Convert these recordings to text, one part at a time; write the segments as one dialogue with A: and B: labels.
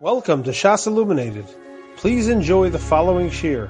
A: Welcome to Shas Illuminated. Please enjoy the following shir.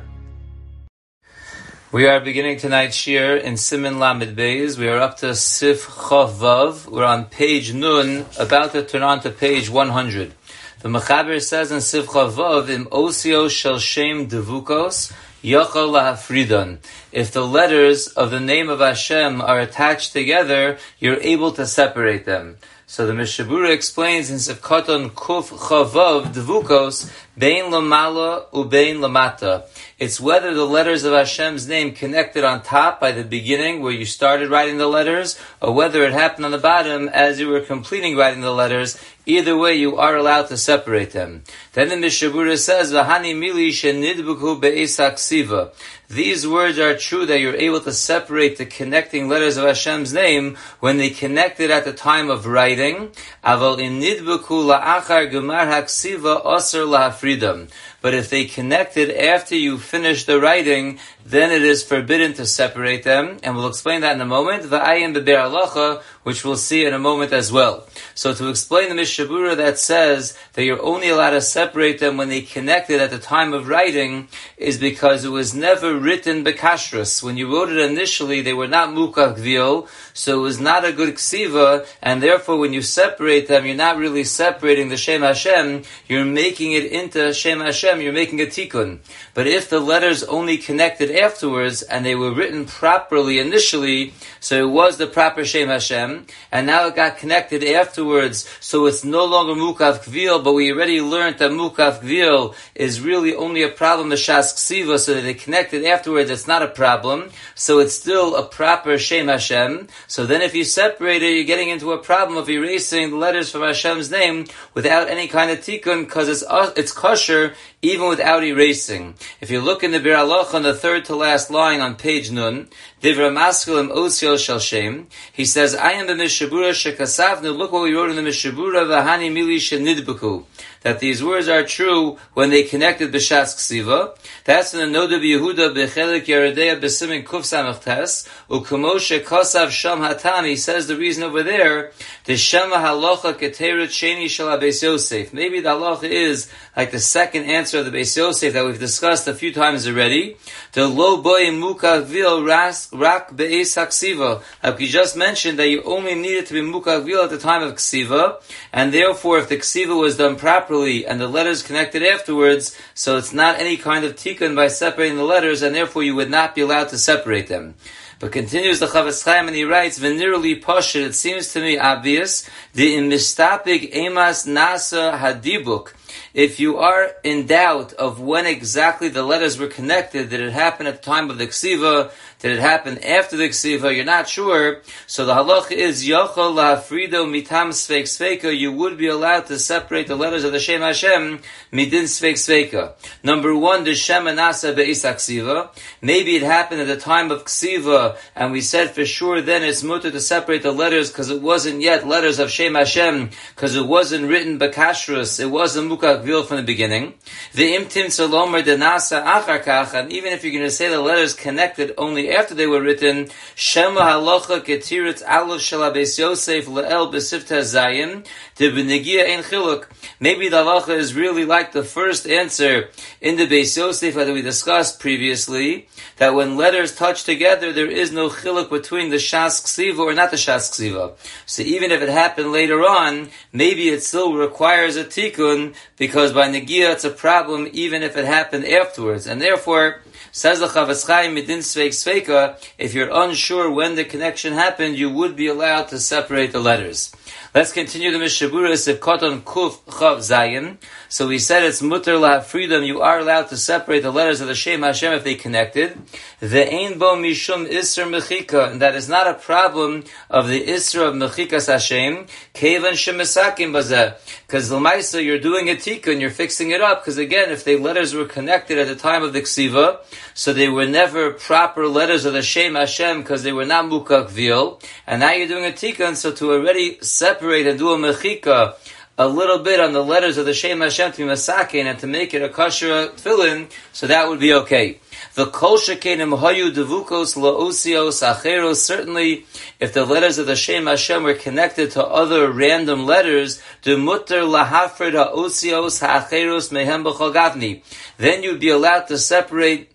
B: We are beginning tonight's shir in Siman Lamed Beis. We are up to Sif Chav Vav. We're on page Nun, about to turn on to page 100. The Mechaber says in Sif Chav Vav, Im Osio Shel Shem Devukos, Yachal Lahafridan. If the letters of the name of Hashem are attached together, you're able to separate them. So the Mishnah Berurah explains in Sefkaton Kuf Chavav Dvukos Bein Lamala Ubein Lamata. It's whether the letters of Hashem's name connected on top by the beginning where you started writing the letters, or whether it happened on the bottom as you were completing writing the letters. Either way, you are allowed to separate them. Then the Mishnah Berurah says, "V'hani mili shenidbuku be'esak siva." These words are true that you're able to separate the connecting letters of Hashem's name when they connected at the time of writing. Aval in nidbuku la'achar gemar haksiva osir lahafridam. But if they connected after you finish the writing, then it is forbidden to separate them, and we'll explain that in a moment. Va'ayim beber alacha, which we'll see in a moment as well. So to explain the Mishnah Berurah that says that you're only allowed to separate them when they connected at the time of writing, is because it was never written bekashrus. When you wrote it initially, they were not mukach mukak so it was not a good ksiva, and therefore when you separate them, you're not really separating the Shem Hashem, you're making it into Shem Hashem, you're making a tikkun. But if the letters only connected afterwards, and they were written properly initially, so it was the proper Shem Hashem, and now it got connected afterwards, so it's no longer Mukav Kvil, but we already learned that Mukav Kvil is really only a problem of Shas Ksiva, so that they connected afterwards, it's not a problem, so it's still a proper Shem Hashem. So then if you separate it, you're getting into a problem of erasing the letters from Hashem's name without any kind of tikkun, because it's, uh, it's kosher, even without erasing. If you look in the Bir Allah on the third to last line on page Nun, Divra Maskulim Osiel Shel Shem, he says, I am the Mishnah Berurah Shekasavnu, look what we wrote in the Mishnah Berurah, Vahani Mili Shenidbuku that these words are true when they connected b'shas ksiva. That's in the Noda Yehuda b'chelik Yeredeya b'simin kuf samachtes u'kamoshe kosav sham hatam. He says the reason over there the shema halacha keteret sheni shel Beis Yosef. Maybe the halacha is like the second answer of the Beis Yosef that we've discussed a few times already. The lo boy mukavil rak be'es haksiva. Like we just mentioned that you only needed to be mukavil at the time of ksiva, and therefore if the ksiva was done properly and the letters connected afterwards, so it's not any kind of tikkun by separating the letters, and therefore you would not be allowed to separate them. But continues the Chafetz Chaim and he writes, "Venirli poshut." It seems to me obvious the imistapik emas nasa hadibuk if you are in doubt of when exactly the letters were connected, did it happen at the time of the ksiva? Did it happen after the ksiva? You're not sure. So the halach is yochel lahafrido mitam sveik sveika. You would be allowed to separate the letters of the Shem Hashem midin sveik sveika. Number one, the Shem anasa be'isa ksiva. Maybe it happened at the time of ksiva, and we said for sure then it's mutter to separate the letters because it wasn't yet letters of Shem Hashem because it wasn't written bekashrus. It wasn't mukak from the beginning. The imtim salomer denasa acharkach, and even if you're going to say the letters connected only after they were written, shema halacha ketirit aleph shalabes Yosef le'el besifta zayim, de benegia ein chiluk. Maybe the halacha is really like the first answer in the Beis Yosef that we discussed previously, that when letters touch together, there is no chiluk between the shas ksiva or not the shas ksiva. So even if it happened later on, maybe it still requires a tikkun because by negia it's a problem even if it happened afterwards, and therefore says the Chafetz Chaim midin sveik sveika, if you're unsure when the connection happened, you would be allowed to separate the letters. Let's continue the Mishnah Berurah Sivkoton Kuf Chav Zayin. So we said it's mutter la freedom. You are allowed to separate the letters of the Shem Hashem if they connected. The Ein Bo Mishum Isser Mechika, and that is not a problem of the Isser of Mechikas Hashem. Kevan Shemisakim Bazeh. Because Lamaisa, you're doing a tikka and you're fixing it up. Because again, if the letters were connected at the time of the Ksiva, so they were never proper letters of the Shem Hashem because they were not Mukak Vil, and now you're doing a tikka, and so to already separate and do a Mechika a little bit on the letters of the Shem Hashem to be masakin and to make it a kosher tefillin, so that would be okay. The kol shekenim hayu devukos laosios acheros. Certainly, if the letters of the Shem Hashem were connected to other random letters, de mutter lahafred haosios haacheros mehem b'chol Then you'd be allowed to separate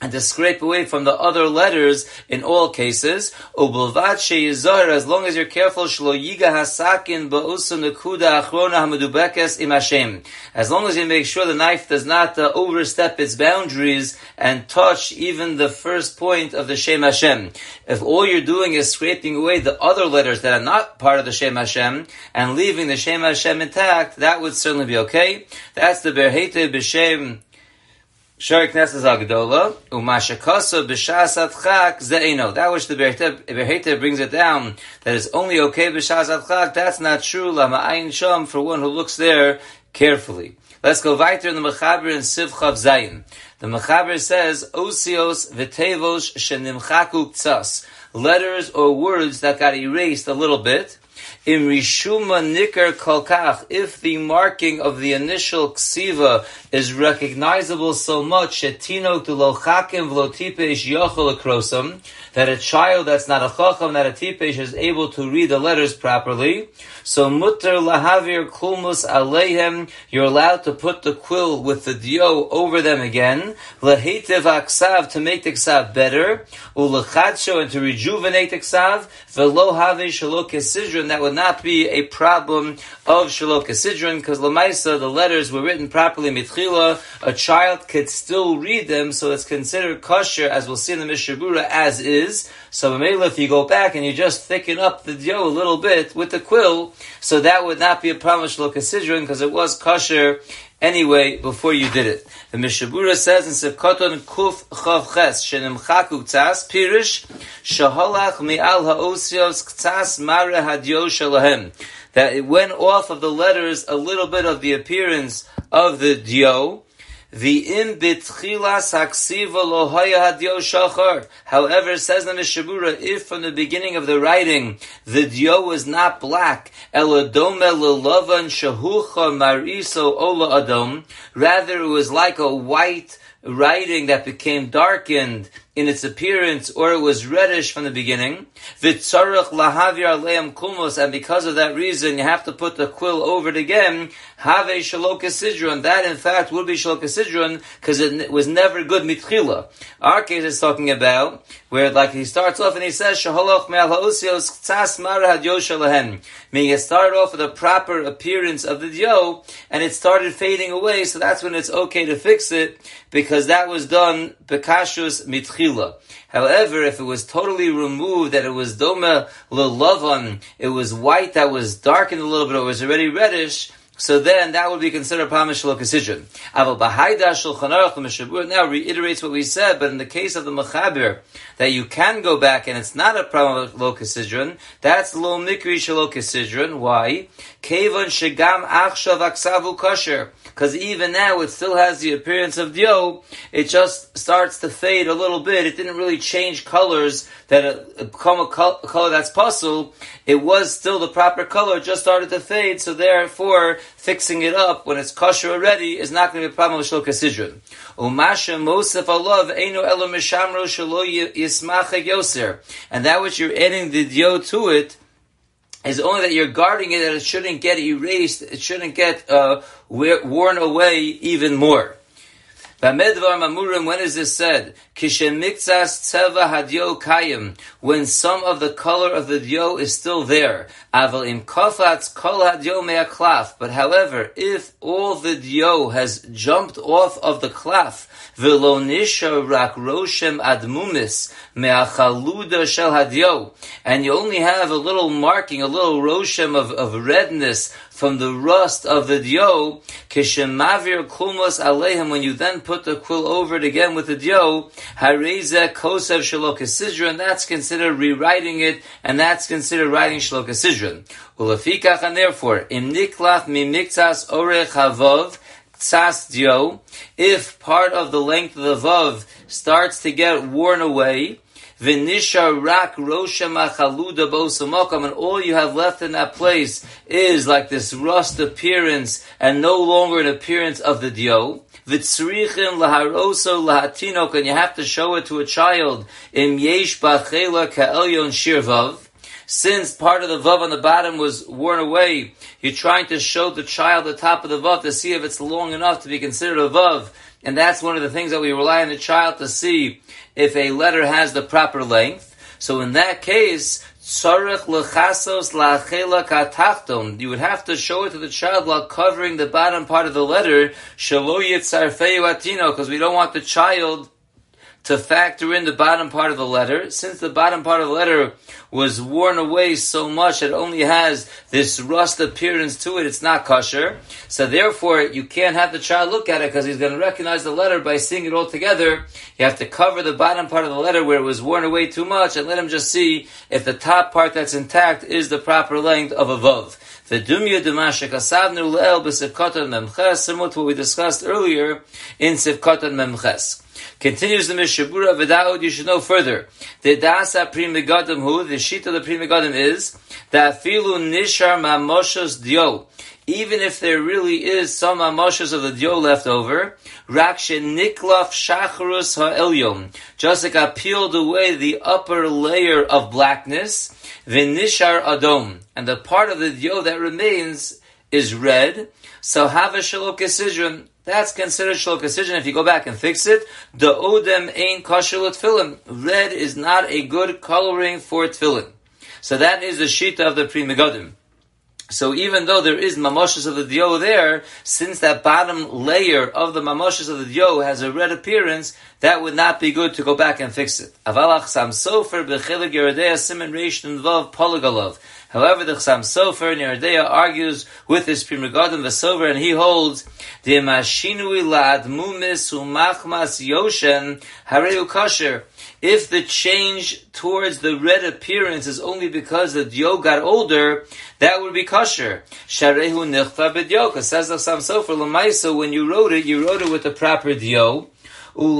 B: and to scrape away from the other letters in all cases. As long as you're careful, yiga hasakin nekuda achrona As long as you make sure the knife does not uh, overstep its boundaries and touch even the first point of the Shem Hashem. If all you're doing is scraping away the other letters that are not part of the Shem Hashem and leaving the Shem Hashem intact, that would certainly be okay. That's the Be'er Heitev B'Shem That which the Be'er Heitev brings it down, that is only okay that's not true, Lama for one who looks there carefully. Let's go weiter in the Mechaber in Siv Chav Zayin. The Mechaber says, Osios V'Tevos Shenimchaku Ktsas. Letters or words that got erased a little bit, in Rishuma Nikar Kolkach, if the marking of the initial ksiva is recognizable so much, Shetino to Lochakim Vlotipesh Yochel Akrosam, that a child that's not a chacham, not a tipesh, is able to read the letters properly. So mutter lahavir kulmus aleihem, you're allowed to put the quill with the dio over them again. Lahetev aksav, to make the ksav better. Ulachadsho, and to rejuvenate the ksav. Velo havi shalok sidron, that would not be a problem of shalok sidron, because lamaisa, the letters were written properly mitchila, a child could still read them, so it's considered kosher, as we'll see in the Mishnah Berurah, as is. So if you go back and you just thicken up the dough a little bit with the quill, so that would not be a problem shlokasidron because it was kosher anyway before you did it. The Mishnah Berurah says in Sevkoton Kuf Chav Ches Shenimchaku Ktas Pirish Shaholach Me'al Ha'osios Ktas Mare Hadio Shalahem that it went off of the letters a little bit of the appearance of the dio the im bitchilas haksiva lohaya hadio shachar. However, says the Mishnah Berurah, if from the beginning of the writing the dio was not black, eladome lelavan shahucha mariso ola adom, rather it was like a white writing that became darkened in its appearance, or it was reddish from the beginning. Vitzarach lahavir aleim kumos, and because of that reason, you have to put the quill over it again. Have shalokasidron. That, in fact, would be shalokasidron because it was never good mitchila. Our case is talking about where, like, he starts off and he says shaholoch me'al ha'usios tzas marah lahem. Meaning, it started off with a proper appearance of the dio, and it started fading away. So that's when it's okay to fix it because that was done bekashus mitchila. However, if it was totally removed, that it was doma lelavan, it was white that was darkened a little bit, it was already reddish, so then that would be considered Pamish Lokasidron. Aval Bahaida Shulchan Aruch, Mishabur now reiterates what we said, but in the case of the Mechaber, that you can go back and it's not a problem of Lokasidron, that's Lo Mikri Shalokasidron. Why? Kevon Shigam Achshav Aksavu. Because even now it still has the appearance of Dio, it just starts to fade a little bit. It didn't really change colors that uh, it become a color that's possible. It was still the proper color, just started to fade, so therefore fixing it up when it's kosher already is not going to be a problem with shloka sidron. Umasha mosef alav einu elo mishamro shalo yismach yoser. And that which you're adding the dio to it is only that you're guarding it that it shouldn't get erased, it shouldn't get uh, worn away even more. When is this said? tseva hadyo kayim. When some of the color of the dio is still there. Aval im kofatz kol hadyo me'aklaf. But however, if all the dio has jumped off of the klaf, v'lo nisha rak roshem admumis me'achaluda shel hadyo, and you only have a little marking, a little roshem of, of redness from the rust of the dio, kishemavir kulmos alehem, when you then put the quill over it again with the dio, hareze kosev shalokasidra, and that's considered rewriting it, and that's considered writing shalokasidra. Ulafikach, and therefore, im niklach mimiktas orech havov, tsas dio, if part of the length of the vav starts to get worn away, V'nishar rak rosha machaluda bosamokam, and all you have left in that place is like this rust appearance and no longer an appearance of the dio. V'tzrichim laharoso lahatinok, and you have to show it to a child. Im yesh bachela ka'elyon shirvav. Since part of the vav on the bottom was worn away, you're trying to show the child the top of the vav to see if it's long enough to be considered a vav. And that's one of the things that we rely on the child to see if a letter has the proper length. So in that case, lechasos. You would have to show it to the child while covering the bottom part of the letter, because we don't want the child to factor in the bottom part of the letter. Since the bottom part of the letter was worn away so much it only has this rust appearance to it, it's not kosher. So therefore, you can't have the child look at it because he's going to recognize the letter by seeing it all together. You have to cover the bottom part of the letter where it was worn away too much and let him just see if the top part that's intact is the proper length of a vav. The dumya demashik asavnu le'el b'sivkotan memches, similar to what we discussed earlier in sivkotan memches. Continues the Mishnah Berurah Vidaud, you should know further. The Dasa Pri Megadim who, the sheet of the Pri Megadim is, that Filu Nishar Mamoshos Dio. Even if there really is some amoshas of the dio left over, rakshe niklaf shacharus ha'elyon, just like I peeled away the upper layer of blackness, v'nishar adom, and the part of the dio that remains is red, so have a shalok that's considered shalok If you go back and fix it, the odem ain't kosher tefillin. Red is not a good coloring for tefillin. So that is the shita of the Pri Megadim. So even though there is mamoshes of the dio there, since that bottom layer of the mamoshes of the dio has a red appearance, that would not be good to go back and fix it. Sam sofer b'chilig yerodea simen reish vav polygalov. However, the Chassam Sofer in Yeridea argues with his Pri Megadim Vesover, and he holds the Mashinui La'admumis Umachmas Yoshen Hareu Kosher. If the change towards the red appearance is only because the dio got older, that would be kosher. Sharehu nichta b'dio, says the Chassam Sofer Lamaisa, when you wrote it, you wrote it with the proper dio. And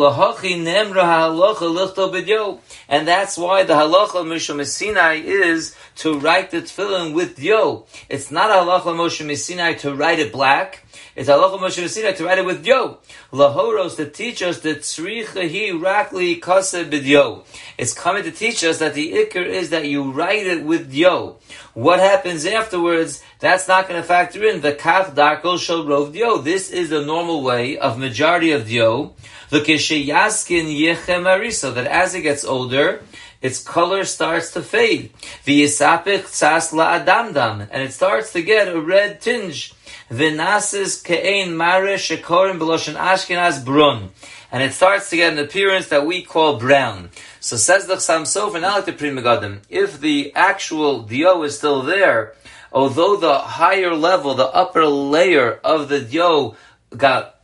B: that's why the halacha Mishum Sinai is to write the tefillin with yo. It's not a halacha Moshe Sinai to write it black. It's halacha Moshe Sinai to write it with yo. Lahoros to teach us that tzricha hi rakli kase b'yo. It's coming to teach us that the ikr is that you write it with yo. What happens afterwards? That's not going to factor in the kaf darkol shel rov dio. This is the normal way of majority of dio. The kishayaskin yechem arisa, that as it gets older, its color starts to fade. The V'yisapich tzas la'adamdam, and it starts to get a red tinge. V'nasis ke'ein mare shekorim b'loshen Ashkenaz brun. And it starts to get an appearance that we call brown. So says the Chassam Sofer, now like the Pri Megadim, if the actual dio is still there, although the higher level, the upper layer of the dio got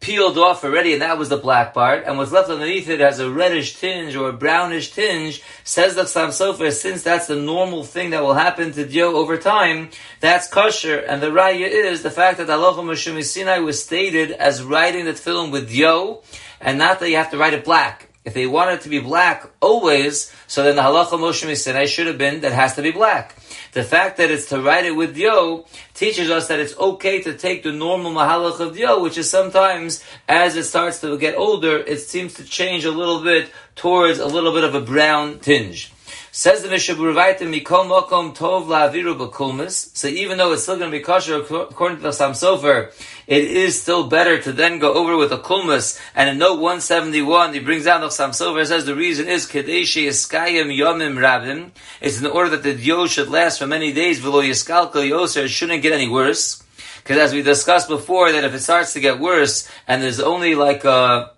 B: peeled off already, and that was the black part, and what's left underneath it has a reddish tinge or a brownish tinge, says the Chassam Sofer, since that's the normal thing that will happen to Dio over time, that's kosher, and the raya is the fact that Halacha Moshe Sinai was stated as writing the film with Dio, and not that you have to write it black. If they want it to be black always, so then the halacha Moshe Sinai should have been that has to be black. The fact that it's to write it with yo teaches us that it's okay to take the normal mahalach of yo, which is sometimes as it starts to get older, it seems to change a little bit towards a little bit of a brown tinge. Says the Mishaburaita, Mikol Mokom Tov La'aviru B'kulmis. So even though it's still going to be kosher according to the Sam Sofer, it is still better to then go over with a kulmus. And in note 171, he brings down the Sam Sofer says the reason is Kadeshi Iskayim Yomim Rabim. It's in order that the dio should last for many days. V'lo Yiskalko Yoser it shouldn't get any worse. Because as we discussed before, that if it starts to get worse and there's only like a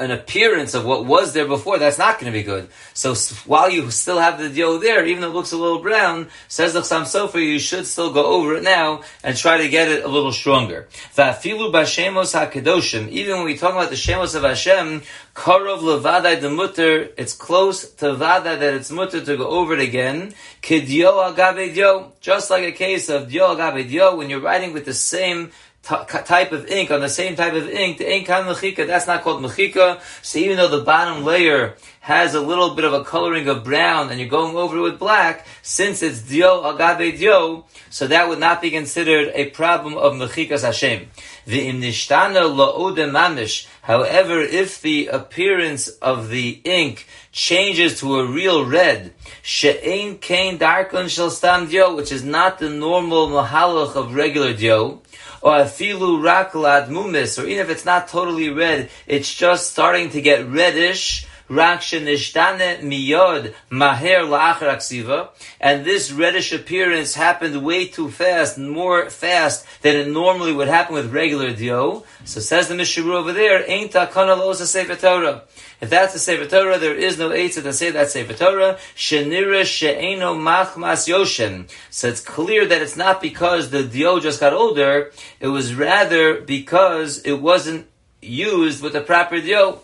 B: an appearance of what was there before, that's not going to be good. So while you still have the dio there, even though it looks a little brown, says the Chassam Sofer, you should still go over it now and try to get it a little stronger. Even when we talk about the shemos of Hashem, karov levadai the mutter, it's close to vada that it's mutter to go over it again. Kidyo agabe dio, just like a case of dio agabe dio, when you're writing with the same type of ink on the same type of ink, the ink on mechika, that's not called mechika. So even though the bottom layer has a little bit of a coloring of brown and you're going over it with black, since it's dio agave dio, so that would not be considered a problem of mechikas Hashem. Mamish. However, if the appearance of the ink changes to a real red, she'ein kain darkon shel stam dio, which is not the normal mahalach of regular dio, or afilu raklad mumis, or even if it's not totally red, it's just starting to get reddish, miyod and this reddish appearance happened way too fast, more fast than it normally would happen with regular dio. So says the Mishru over there, ain't takana losa sefer Torah. If that's the Sefer Torah, there is no Eitzah to say that Sefer Torah. Shenira she'eno machmas yoshen. So it's clear that it's not because the dio just got older. It was rather because it wasn't used with the proper dio.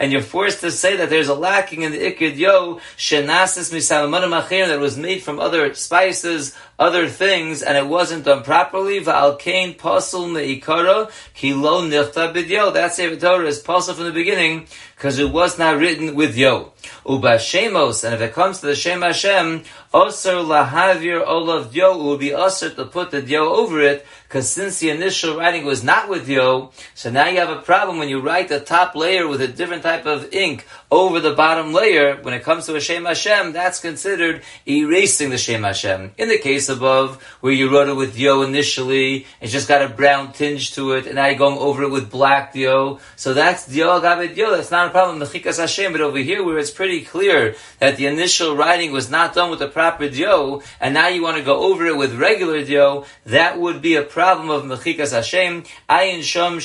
B: And you're forced to say that there's a lacking in the ikid yo shenasis ikir dio, that was made from other spices, other things, and it wasn't done properly. Va'alkein pasul me'ikara ki lo nichta bidyo. That Sefer Torah is pasul from the beginning because it was not written with yo. Uba shemos, and if it comes to the Shem Hashem, osir lahavir olav dio, it will be osir to put the dio over it because since the initial writing was not with yo, so now you have a problem when you write the top layer with a different type of ink over the bottom layer. When it comes to a Shem Hashem, that's considered erasing the Shem Hashem. In the case above, where you wrote it with yo initially, it's just got a brown tinge to it, and now you're going over it with black yo. So that's Yo agave Yo, That's not a problem. Mechikas Hashem. But over here, where it's pretty clear that the initial writing was not done with the proper Yo, and now you want to go over it with regular Yo, that would be a problem of Mechikas Hashem, Ayin Shom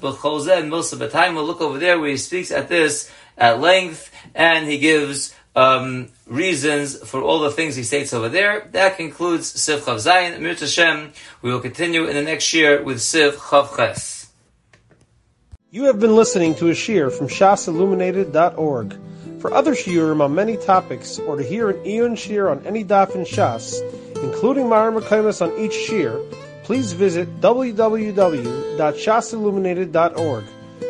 B: B'cholzeh and Milsa B'tayim. We'll look over there where he speaks at this at length, and he gives um, reasons for all the things he states over there. That concludes Siv Chav Zayin. Mir Hashem. We will continue in the next year with Siv Chav Ches.
A: You have been listening to a shear from shasilluminated.org. For other shiurim on many topics, or to hear an Eon shear on any daf in Shas, including mareh mekomos on each shear, please visit www.shasilluminated.org.